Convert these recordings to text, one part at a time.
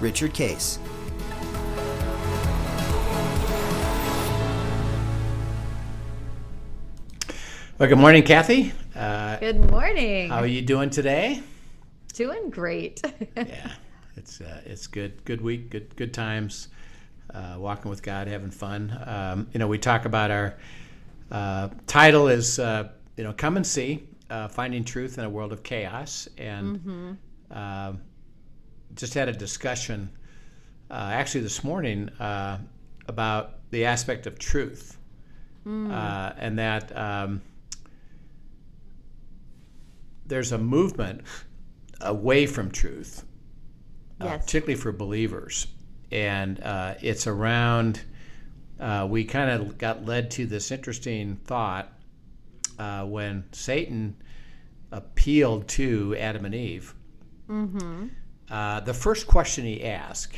Richard Case. Well, good morning, Kathy. Uh, Good morning. how are you doing today? Doing great. yeah, it's uh, it's good. Good week. Good good times. Uh, walking with God, having fun. Um, you know, we talk about our uh, title is uh, you know come and see, uh, finding truth in a world of chaos, and um, just had a discussion uh, actually this morning uh, about the aspect of truth, uh, and that. Um, there's a movement away from truth, uh, Yes. particularly for believers, and uh, it's around. Uh, we kind of got led to this interesting thought uh, when Satan appealed to Adam and Eve. Uh, the first question he asked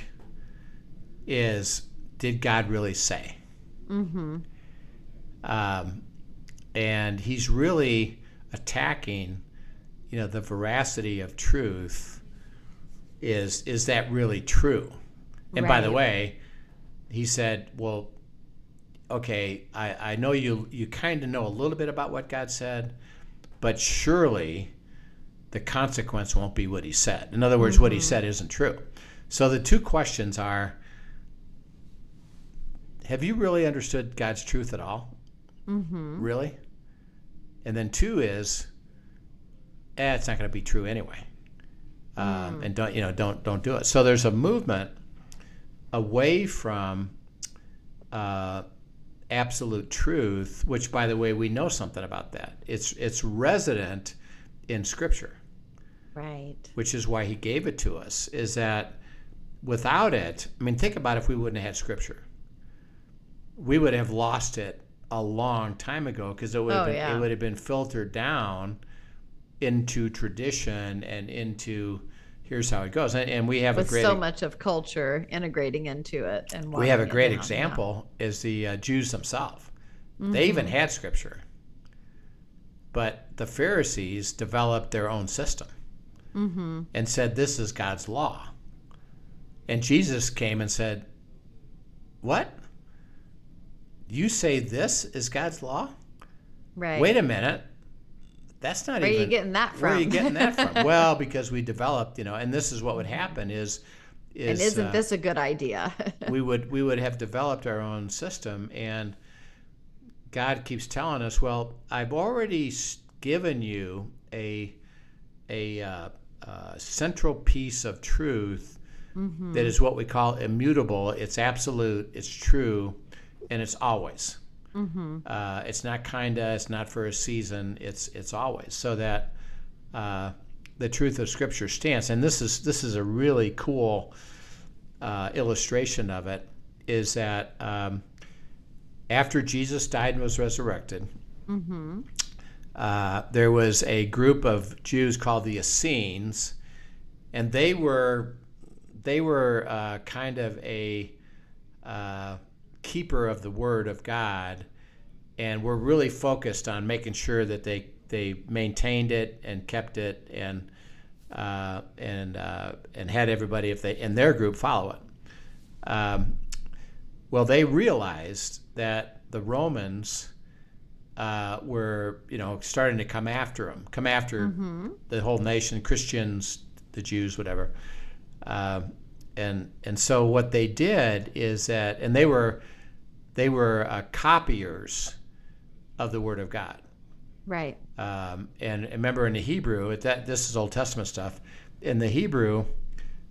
is, "Did God really say?" Um, and he's really attacking you know the veracity of truth is is that really true? And by the way he said well okay i i know you you kind of know a little bit about what god said but surely the consequence won't be what he said in other words what he said isn't true so the two questions are have you really understood god's truth at all mm-hmm. really and then two is eh, it's not going to be true anyway. Um, And don't you know? Don't don't do it. So there's a movement away from uh, absolute truth, which, by the way, we know something about that. It's it's resident in Scripture, right. which is why He gave it to us. Is that without it? I mean, think about if we wouldn't have had Scripture, we would have lost it a long time ago because it would have Oh, been, yeah. it would have been filtered down into tradition and into here's how it goes and, and we have With a great so much of culture integrating into it, and we have a great example is the uh, Jews themselves they Mm-hmm. even had scripture but the Pharisees developed their own system Mm-hmm. and said this is God's law and Jesus came and said what you say this is God's law Right. wait a minute that's not Where are even you getting that from? where are you getting that from well because we developed you know and this is what would happen is is and isn't uh, this a good idea? we would we would have developed our own system and god keeps telling us well i've already given you a a uh, uh, central piece of truth Mm-hmm. that is what we call immutable. It's absolute it's true and it's always. Mm-hmm. uh, it's not kinda it's not for a season it's it's always. So that uh, the truth of scripture stands. And this is this is a really cool uh, illustration of it is that um, after jesus died and was resurrected uh, there was a group of jews called the essenes and they were they were uh, kind of a uh, keeper of the word of God, and were really focused on making sure that they they maintained it and kept it and uh, and uh, and had everybody if they in their group follow it. Um, well, they realized that the Romans uh, were, you know, starting to come after them, come after the whole nation, Christians, the Jews, whatever. Um, and and so what they did is that, and they were they were uh, copiers of the Word of God. right. Um, and remember in the Hebrew, that this is Old Testament stuff. In the Hebrew,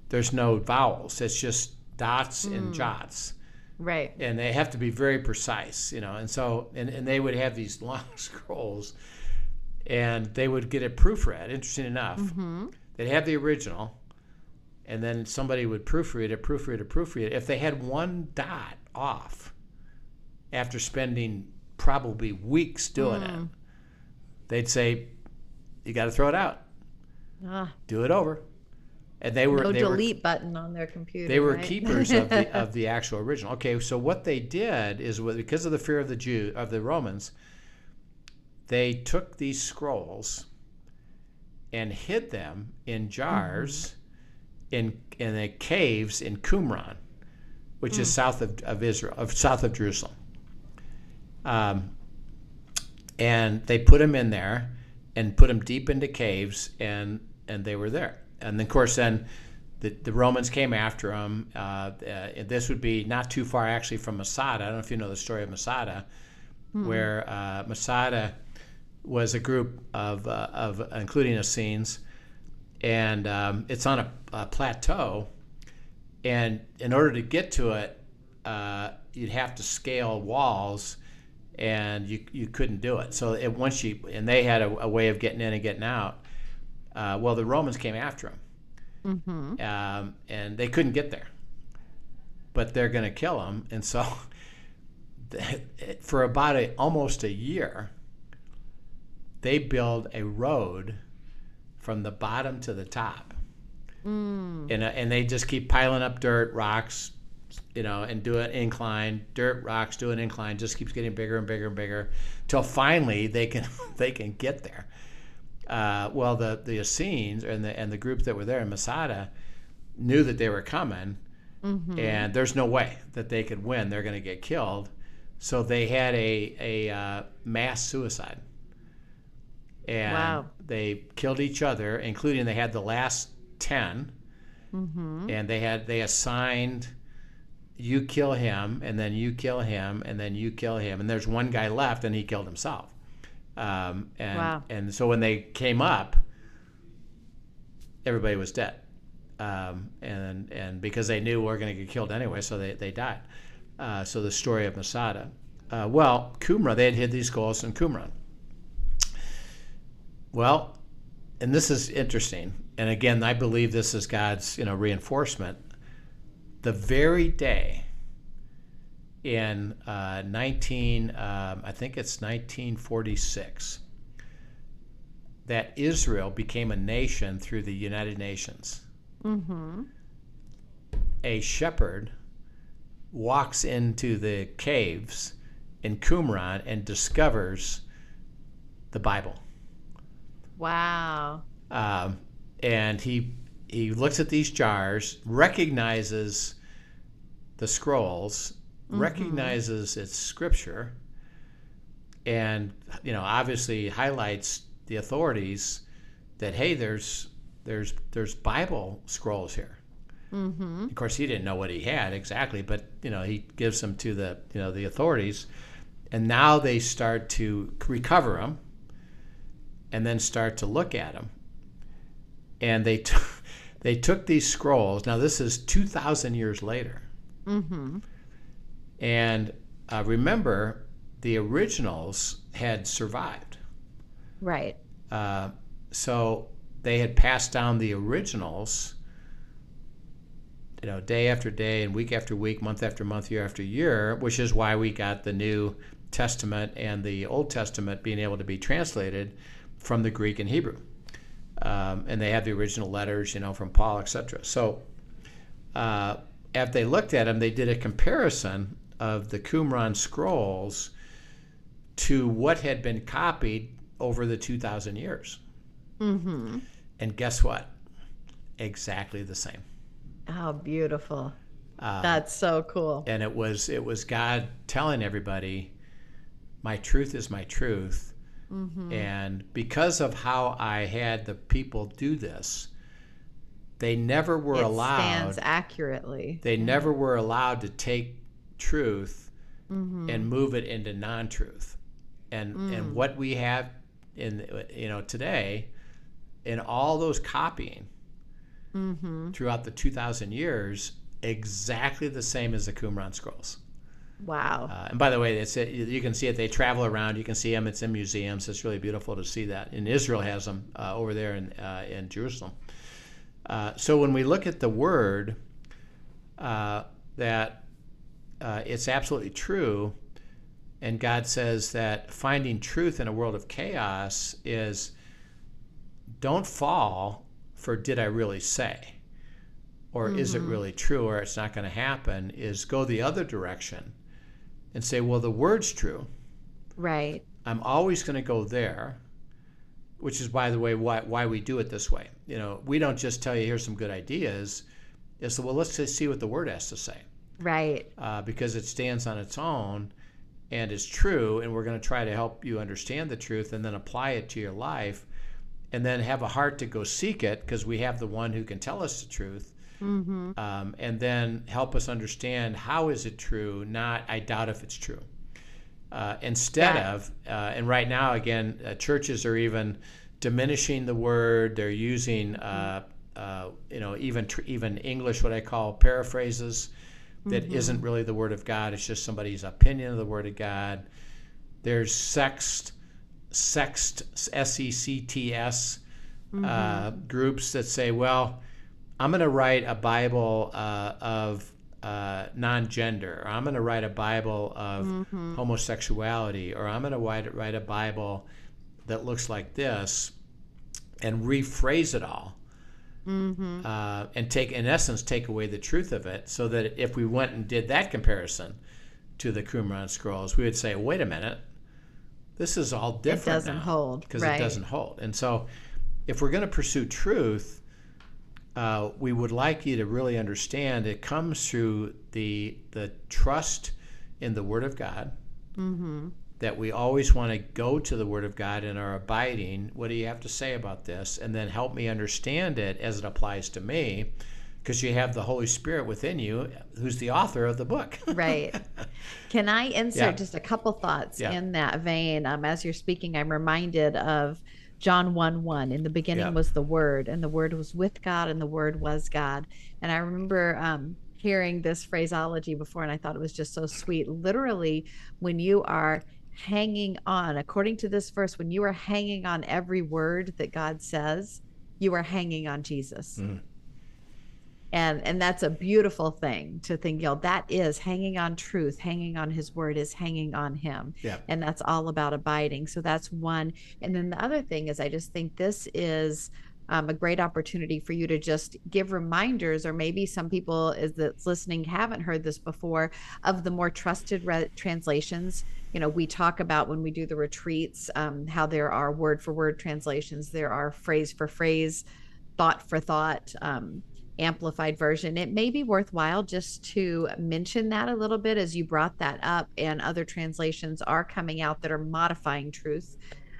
there's no vowels; it's just dots and jots Right. and they have to be very precise, you know. And so, and, and they would have these long scrolls, and they would get it proofread. Interesting enough, they'd have the original, and then somebody would proofread it, proofread it, proofread it. If they had one dot off after spending probably weeks doing it, they'd say, "You got to throw it out. Ah, Do it over." And they were no they were delete button on their computer. they were right? keepers of the of the actual original. Okay, so what they did is with, because of the fear of the Jew of the Romans, they took these scrolls and hid them in jars in in the caves in Qumran, which is south of, of Israel, of south of Jerusalem. Um, and they put them in there and put them deep into caves, and and they were there. And then, of course, then the, the Romans came after them. Uh, uh, this would be not too far actually from Masada. I don't know if you know the story of Masada, where uh, Masada was a group of, uh, of including Essenes, and um, it's on a, a plateau. And in order to get to it, uh, you'd have to scale walls, and you, you couldn't do it. So it, once you and they had a, a way of getting in and getting out. Uh, well, the Romans came after them, um, and they couldn't get there. But they're going to kill them, and so for about a, almost a year, they build a road from the bottom to the top, and uh, and they just keep piling up dirt, rocks, you know, and do an incline, dirt, rocks, do an incline, just keeps getting bigger and bigger and bigger, till finally they can they can get there. Uh, well, the the Essenes and the and the group that were there in Masada knew that they were coming, and there's no way that they could win. They're going to get killed, so they had a a uh, mass suicide, and Wow. they killed each other, including they had the last 10 and they had they assigned you kill him and then you kill him and then you kill him. And there's one guy left and he killed himself um, and Wow. and so when they came up everybody was dead. Um, and and because they knew we were going to get killed anyway so they, they died. Uh, so the story of Masada. Uh, well Qumran they had hid these skulls in Qumran. Well and this is interesting and again i believe this is god's you know reinforcement. The very day in uh, 19 um, i think it's 1946 that israel became a nation through the united nations. A shepherd walks into the caves in qumran and discovers the bible. Wow. um, and he he looks at these jars, recognizes the scrolls, recognizes its scripture, and you know obviously highlights the authorities that hey, there's there's there's Bible scrolls here. Mm-hmm. Of course, he didn't know what he had exactly, but you know he gives them to the you know the authorities, and now they start to recover them and then start to look at them. And they t- they took these scrolls. Now this is two thousand years later. Mm-hmm. And uh, remember, the originals had survived. Right. Uh, so they had passed down the originals. You know, day after day and week after week, month after month, year after year, which is why we got the New Testament and the Old Testament being able to be translated from the Greek and Hebrew. Um, and they have the original letters, you know, from Paul, etc. So, uh, after they looked at them, they did a comparison of the Qumran scrolls to what had been copied over the 2,000 years. Mm-hmm. And guess what? Exactly the same. How beautiful. Uh, That's so cool. and it was it was God telling everybody, "My truth is my truth," and because of how I had the people do this, they never were it allowed. stands accurately. They never were allowed to take truth and move it into non-truth, and and what we have in you know today, in all those copying throughout the two thousand years, exactly the same as the Qumran scrolls. Wow. Uh, and by the way, it's you can see it. They travel around. You can see them. It's in museums. It's really beautiful to see that. And Israel has them uh, over there in uh, in Jerusalem. Uh, so when we look at the word, uh, that uh, it's absolutely true, and God says that finding truth in a world of chaos is don't fall for did I really say? Or mm-hmm. is it mm-hmm. really true or it's not going to happen? Is go the other direction and say, well, the word's true. Right. I'm always going to go there, which is, by the way, why, why we do it this way. You know, we don't just tell you, here's some good ideas. It's, well, let's just see what the word has to say. Right. Uh, because it stands on its own and is true, and we're going to try to help you understand the truth and then apply it to your life and then have a heart to go seek it because we have the one who can tell us the truth. Mm-hmm. Um, and then help us understand how is it true, not I doubt if it's true. Uh, instead yeah. of, uh, and right now, again, uh, churches are even diminishing the word. They're using, uh, uh, you know, even tr- even English, what I call paraphrases, that mm-hmm. not really the word of God. It's just somebody's opinion of the word of God. There's sext sext S E C T S mm-hmm. uh, groups that say, well, I'm going to write a Bible uh, of uh, non-gender, or I'm going to write a Bible of mm-hmm. homosexuality, or I'm going to write write a Bible that looks like this, and rephrase it all. Mm-hmm. Uh, and take, in essence, take away the truth of it, so that if we went and did that comparison to the Qumran scrolls, we would say, "Wait a minute, this is all different. It doesn't hold because right. it doesn't hold. And so, if we're going to pursue truth, uh, we would like you to really understand it comes through the the trust in the Word of God. Mm-hmm. That we always want to go to the Word of God and are abiding. What do you have to say about this? And then help me understand it as it applies to me because you have the Holy Spirit within you, who's the author of the book. right. Can I insert yeah. just a couple thoughts yeah. in that vein? Um, as you're speaking, I'm reminded of John 1 1. In the beginning yeah. was the Word, and the Word was with God, and the Word was God. And I remember um, hearing this phraseology before, and I thought it was just so sweet. Literally, when you are hanging on, according to this verse, when you are hanging on every word that God says, you are hanging on Jesus. Mm. And and that's a beautiful thing to think you know that is hanging on truth hanging on his word is hanging on him. Yeah. and that's all about abiding. So that's one. And then the other thing is i just think this is um, a great opportunity for you to just give reminders or maybe some people is that's listening haven't heard this before of the more trusted re- translations you know we talk about when we do the retreats um, how there are word for word translations there are phrase for phrase thought for thought um, amplified version. It may be worthwhile just to mention that a little bit as you brought that up, and other translations are coming out that are modifying truth.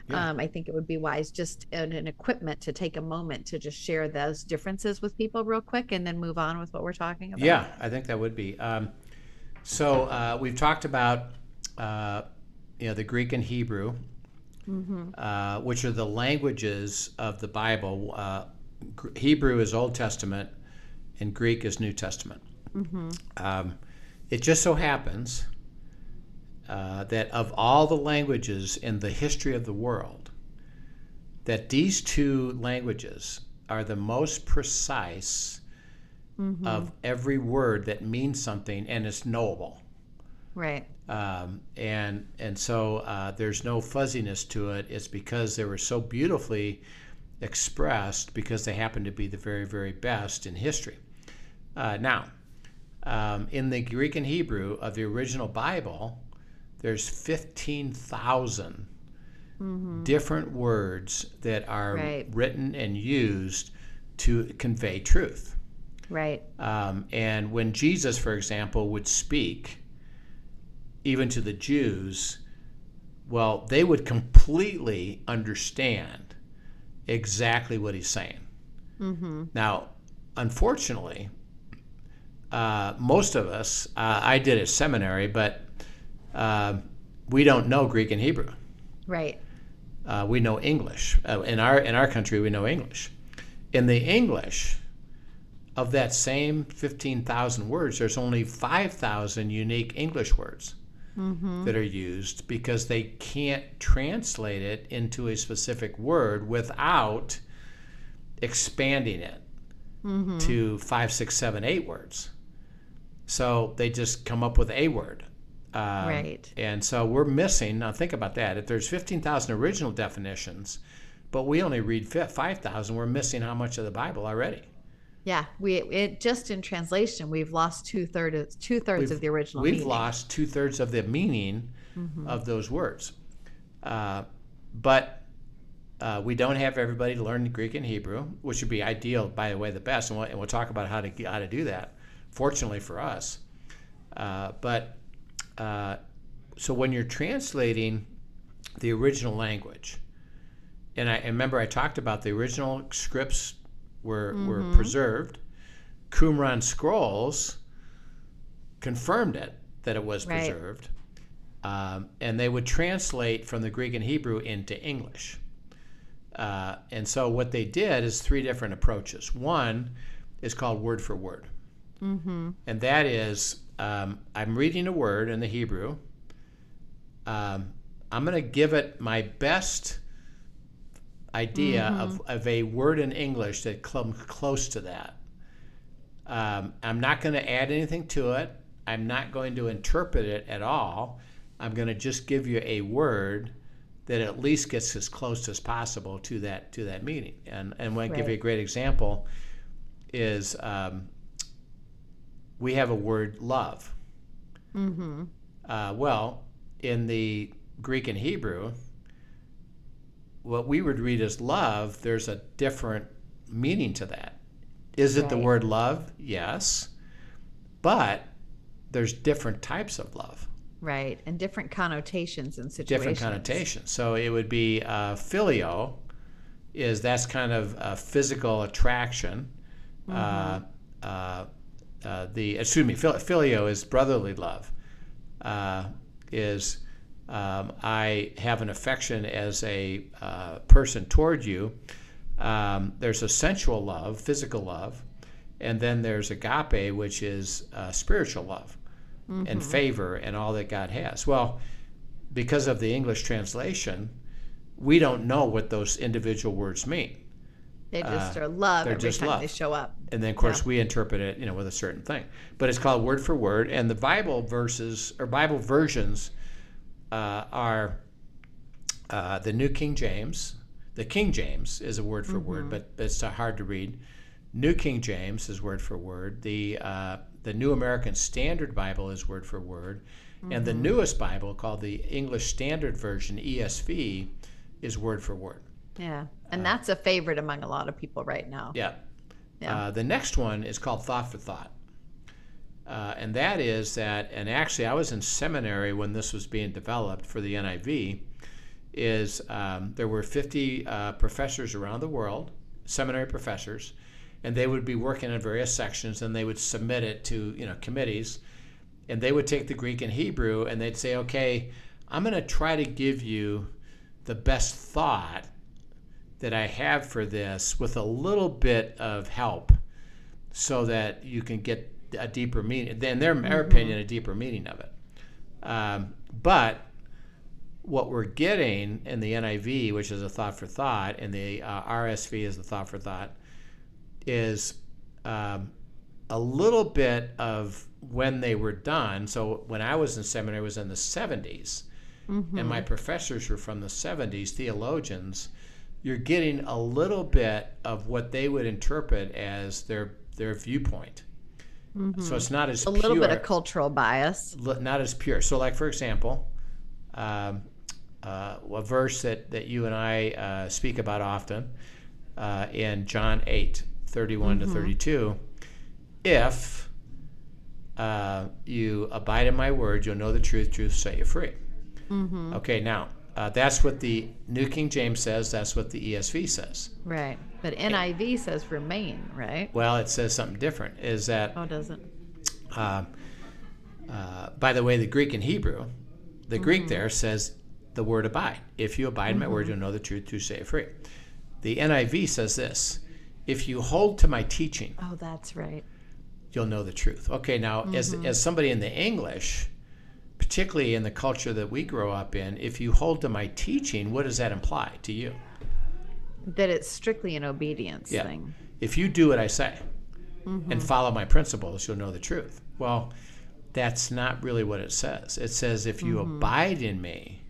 Yeah. Um, I think it would be wise just in an equipment to take a moment to just share those differences with people real quick and then move on with what we're talking about. Yeah, I think that would be. Um, so uh, we've talked about uh, you know the Greek and Hebrew, mm-hmm. uh, which are the languages of the Bible. Uh, Hebrew is Old Testament, and Greek is New Testament. Mm-hmm. Um, it just so happens uh, that of all the languages in the history of the world, that these two languages are the most precise mm-hmm. of every word that means something and is knowable. Right. Um, and and so uh, there's no fuzziness to it. It's because they were so beautifully expressed because they happen to be the very very best in history. Uh, now, um, in the Greek and Hebrew of the original Bible, there's 15,000 mm-hmm. different words that are right. written and used to convey truth. Right. Um, and when Jesus, for example, would speak, even to the Jews, well, they would completely understand exactly what he's saying. Mm-hmm. Now, unfortunately, uh, most of us, uh, I did at seminary, but uh, we don't know Greek and Hebrew. Right. Uh, we know English. Uh, in our in our country, we know English. In the English, of that same fifteen thousand words, there's only five thousand unique English words mm-hmm. that are used because they can't translate it into a specific word without expanding it to five, six, seven, eight words. So they just come up with a word. Um, Right. And so we're missing. Now think about that. If there's 15,000 original definitions, but we only read fi- 5,000, we're missing how much of the Bible already? Yeah, we it just in translation we've lost two thirds two thirds of the original. We've meaning. Mm-hmm. lost two thirds of the meaning of those words. Uh, but uh, we don't have everybody to learn Greek and Hebrew, which would be ideal, by the way, the best. And we'll, and we'll talk about how to how to do that. Fortunately for us, uh, but uh, so when you're translating the original language, and I remember I talked about the original scripts were were preserved. Qumran scrolls confirmed it that it was Right. preserved, um, and they would translate from the Greek and Hebrew into English. Uh, and so what they did is three different approaches. One is called word for word, mm-hmm. and that is um, I'm reading a word in the Hebrew. Um, I'm going to give it my best idea of, of a word in English that comes close to that. Um, I'm not going to add anything to it. I'm not going to interpret it at all. I'm going to just give you a word that at least gets as close as possible to that to that meaning. And and when I give you a great example is um, we have a word love. Mm-hmm. Uh, well, in the Greek and Hebrew, what we would read as love, there's a different meaning to that. Is it the word love? Yes. But there's different types of love, Right, and different connotations and situations. different connotations. So it would be uh, phileo, is that's kind of a physical attraction. Uh, uh, uh, the excuse me, phileo is brotherly love. Uh, is um, I have an affection as a uh, person toward you. Um, there's a sensual love, physical love, and then there's agape, which is uh, spiritual love and favor and all that God has. Well, because of the English translation, we don't know what those individual words mean. They just uh, are love every just time love. they show up. and then of course Yeah. we interpret it you know with a certain thing. But it's called word for word and the bible verses or bible versions uh, are uh, the new king james the king james is a word for word but it's uh, hard to read. New king james is word for word. The uh, the new american standard bible is word for word. And the newest bible called the english standard version esv is word for word Yeah, and that's a favorite among a lot of people right now. yeah. Yeah. Uh, the next one is called Thought for Thought. Uh, and that is that, and actually, I was in seminary when this was being developed for the NIV. Is um, there were 50 uh, professors around the world, seminary professors, and they would be working in various sections, and they would submit it to you know committees, and they would take the Greek and Hebrew, and they'd say, okay, I'm going to try to give you the best thought that I have for this with a little bit of help so that you can get a deeper meaning, in their, their opinion, a deeper meaning of it. Um, but what we're getting in the NIV, which is a thought for thought, and the uh, RSV is the thought for thought, is um, a little bit of when they were done. So when I was in seminary, it was in the 70s, and my professors were from the 70s, theologians. You're getting a little bit of what they would interpret as their their viewpoint. So it's not as A little bit of cultural bias. not as pure. So, like for example, um, uh, a verse that, that you and I uh, speak about often uh, in John 8, 31 to 32. If uh, you abide in my word, you'll know the truth, truth set you free. Okay, now uh, that's what the New King James says, that's what the ESV says. Right. But NIV says remain, right? Well, it says something different. Is that Oh, doesn't. Uh, uh, by the way, the Greek and Hebrew, the Greek there says the word abide. If you abide in my word, you'll know the truth to set free. The NIV says this if you hold to my teaching, Oh, that's right. you'll know the truth. Okay, now, as, as somebody in the English, particularly in the culture that we grow up in, if you hold to my teaching, what does that imply to you? That it's strictly an obedience Yeah. thing. if you do what I say mm-hmm. and follow my principles, you'll know the truth. Well, that's not really what it says. It says, if you mm-hmm. abide in me,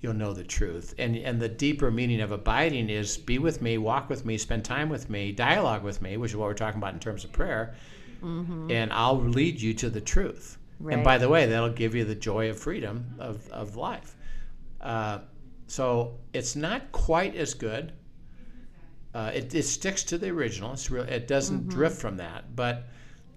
you'll know the truth. And and the deeper meaning of abiding is be with me, walk with me, spend time with me, dialogue with me, which is what we're talking about in terms of prayer. Mm-hmm. And I'll lead you to the truth. And by the way, that'll give you the joy of freedom of, of life. Uh, so it's not quite as good. Uh, it, it sticks to the original. It's real. It doesn't drift from that. But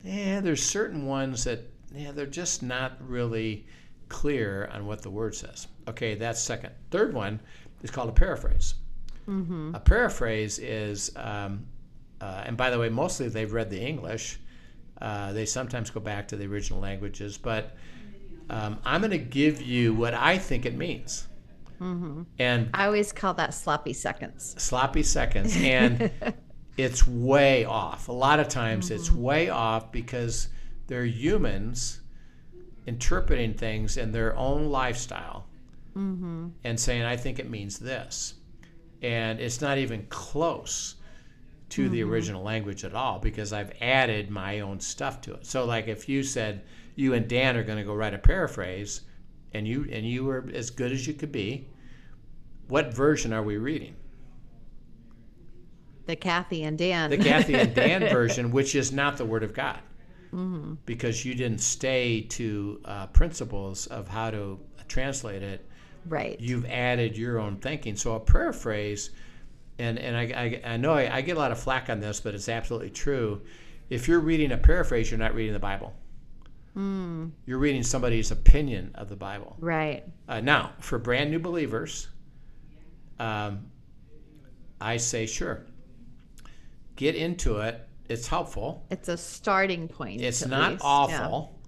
yeah, there's certain ones that yeah, they're just not really clear on what the word says. Okay, that's second. Third one is called a paraphrase. A paraphrase is, um, uh, and by the way, mostly they've read the English. Uh, they sometimes go back to the original languages, but um, I'm going to give you what I think it means. And I always call that sloppy seconds. sloppy seconds. And it's way off. A lot of times it's way off because they're humans interpreting things in their own lifestyle and saying i think it means this. And it's not even close to the original language at all because i've added my own stuff to it so like if you said you and dan are going to go write a paraphrase and you and you were as good as you could be what version are we reading The Kathy and Dan. the Kathy and Dan version, which is not the Word of God, because you didn't stay to uh, principles of how to translate it. right. You've added your own thinking. So a paraphrase, and and I, I, I know I, I get a lot of flack on this, but it's absolutely true. If you're reading a paraphrase, you're not reading the Bible. You're reading somebody's opinion of the Bible. right. Uh, now, for brand new believers, um, I say sure. Get into it. It's helpful. It's a starting point. It's not least. awful,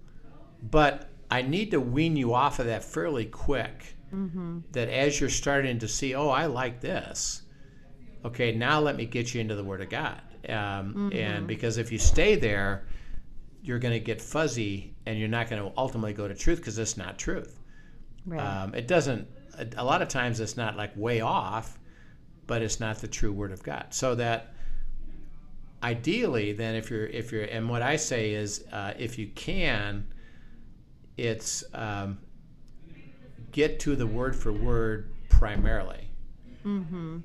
but I need to wean you off of that fairly quick. Mm-hmm. That as you're starting to see, oh, I like this. Okay, now let me get you into the Word of God. Um, Mm-hmm. And because if you stay there, you're going to get fuzzy and you're not going to ultimately go to truth because it's not truth. Right. Um, it doesn't. A, a lot of times, it's not like way off, but it's not the true word of God. So that ideally, then, if you're if you're, and what I say is, uh, if you can, it's um, get to the word for word primarily.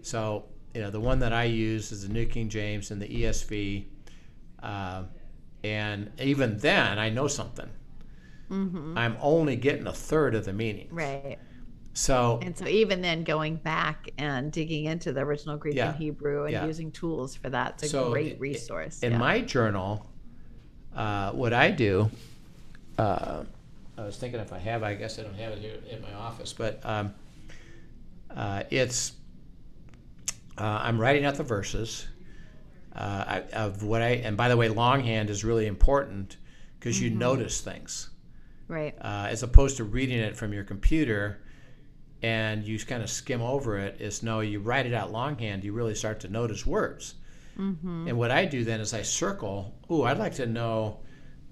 So you know, the one that I use is the New King James and the ESV, um, and even then, I know something. I'm only getting a third of the meaning. right. So And so even then going back and digging into the original Greek Yeah. and Hebrew and Yeah. using tools for that, it's a So great resource. in yeah. my journal, uh, what I do, uh, I was thinking if I have, I guess I don't have it here in my office, but um, uh, it's uh, I'm writing out the verses uh, I, of what I, and by the way, longhand is really important because you notice things. Right. uh, as opposed to reading it from your computer and you kind of skim over it is no you write it out longhand you really start to notice words. And what i do then is i circle oh i'd like to know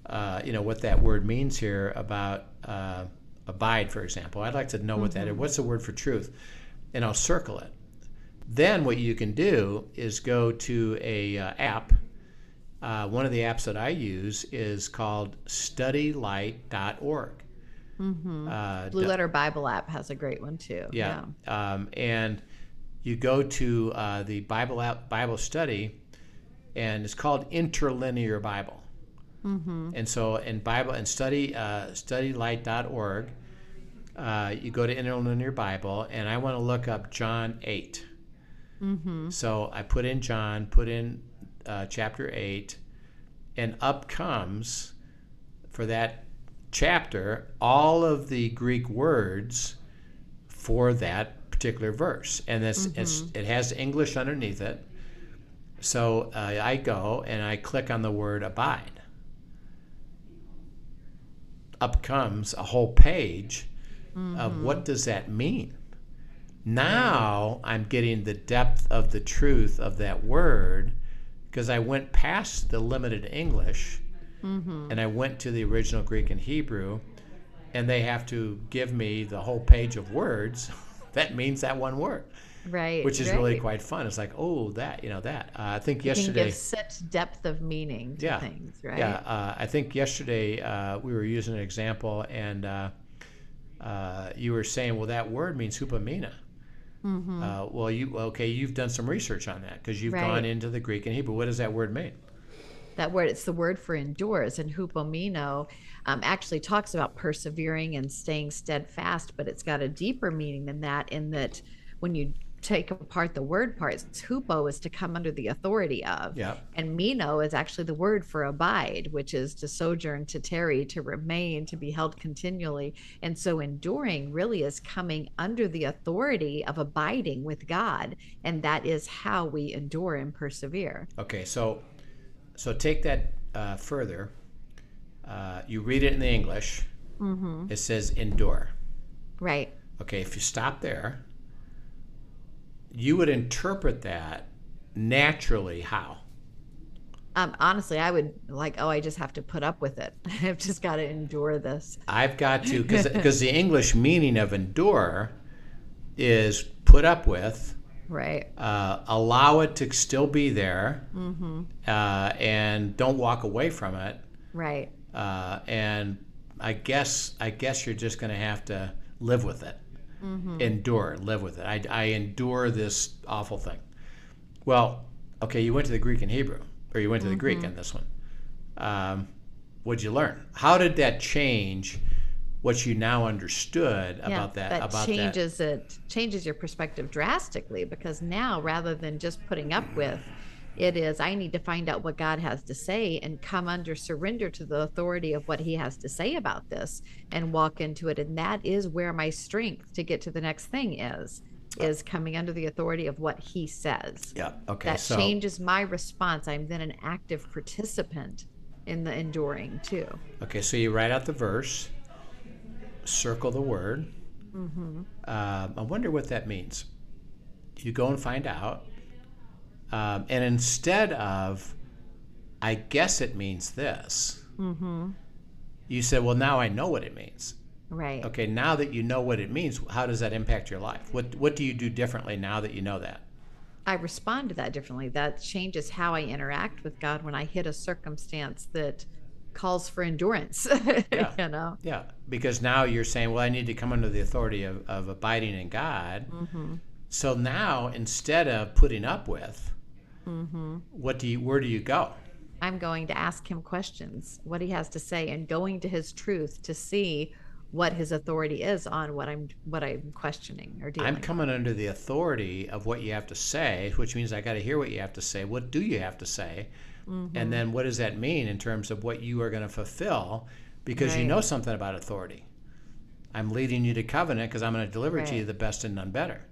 uh, you know what that word means here about uh, abide for example. I'd like to know what that is. What's the word for truth? And i'll circle it then what you can do is go to a uh, app uh, one of the apps that I use is called studylight.org. Uh, Blue Letter Bible app has a great one too. yeah. Um, and you go to uh, the Bible app, Bible study, and it's called Interlinear Bible. And so in Bible and study uh, studylight.org, uh, you go to Interlinear Bible, and I want to look up John 8. So I put in John, put in uh, chapter 8, and up comes for that chapter all of the Greek words for that particular verse. And this, it's, it has English underneath it. So uh, I go and I click on the word abide. Up comes a whole page of what does that mean? Now I'm getting the depth of the truth of that word because I went past the limited English and I went to the original Greek and Hebrew, and they have to give me the whole page of words that means that one word. Right. which is really quite fun. It's like, oh, that, you know, that. Uh, I think You can yesterday. give such depth of meaning to Yeah. things, right? Yeah, uh, I think yesterday uh, we were using an example, and uh, uh, you were saying, well, that word means hupamina. Mm-hmm. Uh, well, you okay? You've done some research on that because you've Right. gone into the Greek and Hebrew. What does that word mean? that word it's the word for endures and hupomino um, actually talks about persevering and staying steadfast but it's got a deeper meaning than that in that when you take apart the word parts hupo is to come under the authority of Yeah. and mino is actually the word for abide which is to sojourn to tarry to remain to be held continually and so enduring really is coming under the authority of abiding with god and that is how we endure and persevere Okay, so so take that uh, further. Uh, you read it in the English. mm-hmm. It says endure. right Okay, if you stop there, you would interpret that naturally how? Um, honestly, I would like, oh, I just have to put up with it. I've just got to endure this. I've got to because the English meaning of endure is put up with, Right. uh, allow it to still be there, Mm-hmm. uh, and don't walk away from it. Right. Uh, and I guess I guess you're just going to have to live with it, endure, live with it. I, I endure this awful thing. Well, okay, you went to the Greek and Hebrew, or you went to the Greek in this one. Um, what'd you learn? How did that change what you now understood about that? that about that? changes it changes your perspective drastically because now rather than just putting up with it is i need to find out what god has to say and come under surrender to the authority of what he has to say about this and walk into it and that is where my strength to get to the next thing is is coming under the authority of what he says Yeah. Okay. that so changes my response i'm then an active participant in the enduring too Okay, so you write out the verse, circle the word. Mm-hmm. Um, I wonder what that means. You go and find out. Um, and instead of, I guess it means this, mm-hmm. you said, well, now I know what it means. right Okay, now that you know what it means, how does that impact your life? What, what do you do differently now that you know that? I respond to that differently. That changes how I interact with God when I hit a circumstance that calls for endurance. Yeah. you know? Yeah, because now you're saying, well, I need to come under the authority of, of abiding in God. Mm-hmm. So now, instead of putting up with, Mm-hmm. what do you, where do you go? I'm going to ask him questions, what he has to say, and going to his truth to see what his authority is on what I'm what I'm questioning or dealing. I'm coming under the authority of what you have to say, which means I got to hear what you have to say. What do you have to say? Mm-hmm. And then what does that mean in terms of what you are going to fulfill? Because you know something about authority. I'm leading you to covenant because I'm going to deliver to you the best and none better.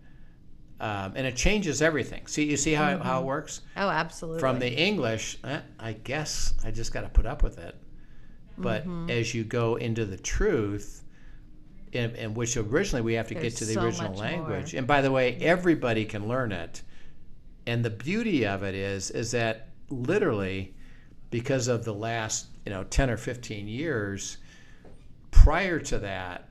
Um, and it changes everything. See, you see how, how it works? Oh, absolutely. From the English, eh, I guess I just got to put up with it. But Mm-hmm. as you go into the truth, in, in which originally we have to There's get to the so original language, more. and by the way, everybody can learn it. And the beauty of it is, is that literally, because of the last you know ten or fifteen years, prior to that,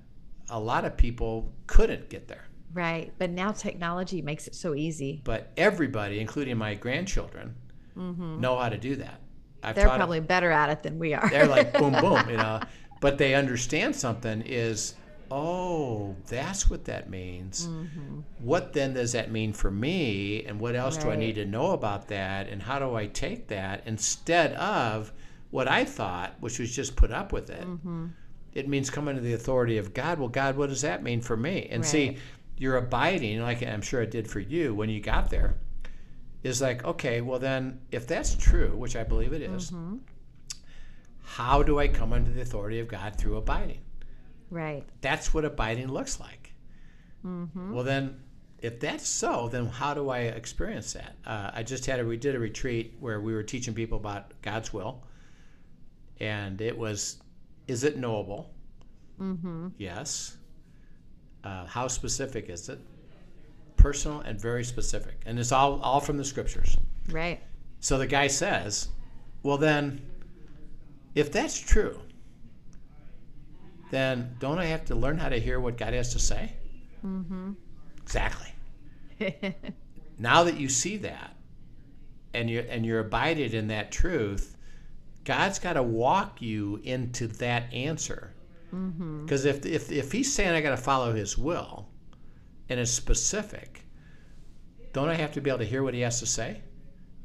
a lot of people couldn't get there. Right, but now technology makes it so easy. But everybody, including my grandchildren, know how to do that. I've Mm-hmm. They're probably better at it than we are. they're like boom boom you know but they understand something is oh that's what that means Mm-hmm. what then does that mean for me and what else do i need to know about that and how do i take that instead of what i thought which was just put up with it Mm-hmm. it means coming to the authority of god well god what does that mean for me and see Right. You're abiding like i'm sure it did for you when you got there is like okay well then if that's true which i believe it is, Mm-hmm. how do I come under the authority of God through abiding? right. That's what abiding looks like. Mm-hmm. Well, then, if that's so, then how do I experience that? Uh, I just had a we did a retreat where we were teaching people about God's will, and it was, is it knowable? Mm-hmm. Yes. Uh, how specific is it? Personal and very specific, and it's all all from the scriptures. Right. So the guy says, Well, then, if that's true, then don't I have to learn how to hear what God has to say? Mm-hmm. Exactly. now that you see that and you're and you're abided in that truth, God's got to walk you into that answer. Because if, if if He's saying I got to follow His will, and it's specific, don't I have to be able to hear what He has to say?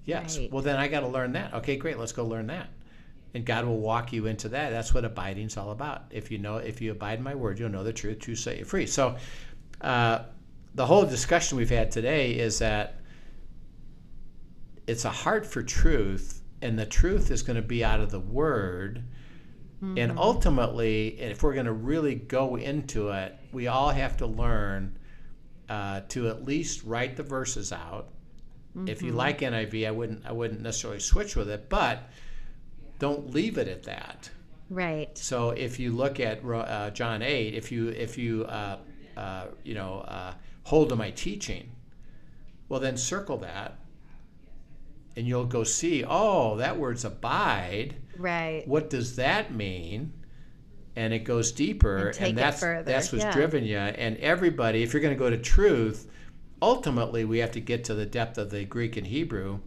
Yes. Right. Well, then I got to learn that. Okay, great. Let's go learn that. And God will walk you into that. That's what abiding's all about. If you know, if you abide in my word, you'll know the truth. to set you free. So, uh, the whole discussion we've had today is that it's a heart for truth, and the truth is going to be out of the word. And ultimately, if we're going to really go into it, we all have to learn uh, to at least write the verses out. If you like NIV, I wouldn't I wouldn't necessarily switch with it, but don't leave it at that. right. So if you look at uh, John eight, if you if you uh, uh, you know uh, hold to my teaching, well then circle that, and you'll go see. Oh, that word's abide. Right. What does that mean? And it goes deeper, And take it that's further, that's what's yeah. driven you. And everybody, if you're going to go to truth, ultimately we have to get to the depth of the Greek and Hebrew,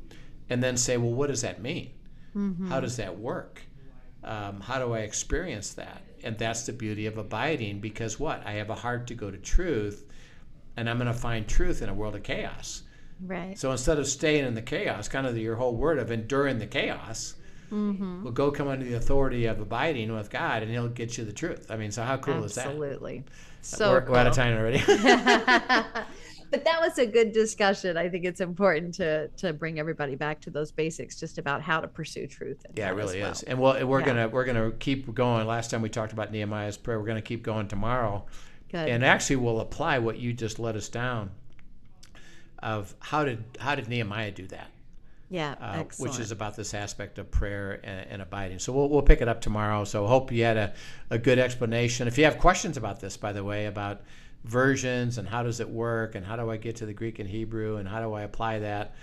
and then say, well, what does that mean? Mm-hmm. How does that work? Um, how do I experience that? And that's the beauty of abiding because what? I have a heart to go to truth, and I'm going to find truth in a world of chaos. Right. So instead of staying in the chaos, kind of your whole word of enduring the chaos, Mm-hmm. well, go come under the authority of abiding with God, and He'll get you the truth. I mean, so how cool is that? Absolutely. So we're, we're out of time already. but that was a good discussion. I think it's important to to bring everybody back to those basics, just about how to pursue truth. yeah, it really well. is. And well, we're Yeah. gonna we're gonna keep going. Last time we talked about Nehemiah's prayer, we're gonna keep going tomorrow. Good. and actually we'll apply what you just let us down of how did how did Nehemiah do that? Yeah, uh, which is about this aspect of prayer and, and abiding. So we'll, we'll pick it up tomorrow. So hope you had a, a good explanation. If you have questions about this by the way about versions and how does it work and how do I get to the Greek and Hebrew and how do I apply that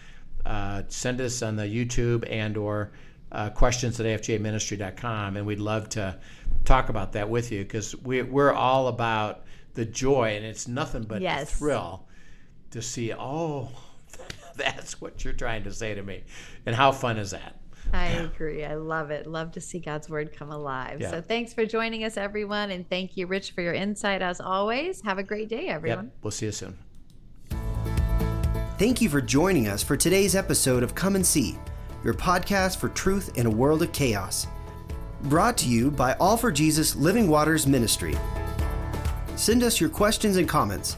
uh, send us on the YouTube and or uh, questions at afjministry.com and we'd love to talk about that with you because we, we're all about the joy and it's nothing but Yes. a thrill to see oh that's what you're trying to say to me and how fun is that I agree. I love it. Love to see God's word come alive. Yeah. So thanks for joining us, everyone, and thank you, Rich, for your insight as always. Have a great day, everyone. yep we'll see you soon Thank you for joining us for today's episode of Come and See, your podcast for truth in a world of chaos. Brought to you by All for Jesus Living Waters Ministry. Send us your questions and comments,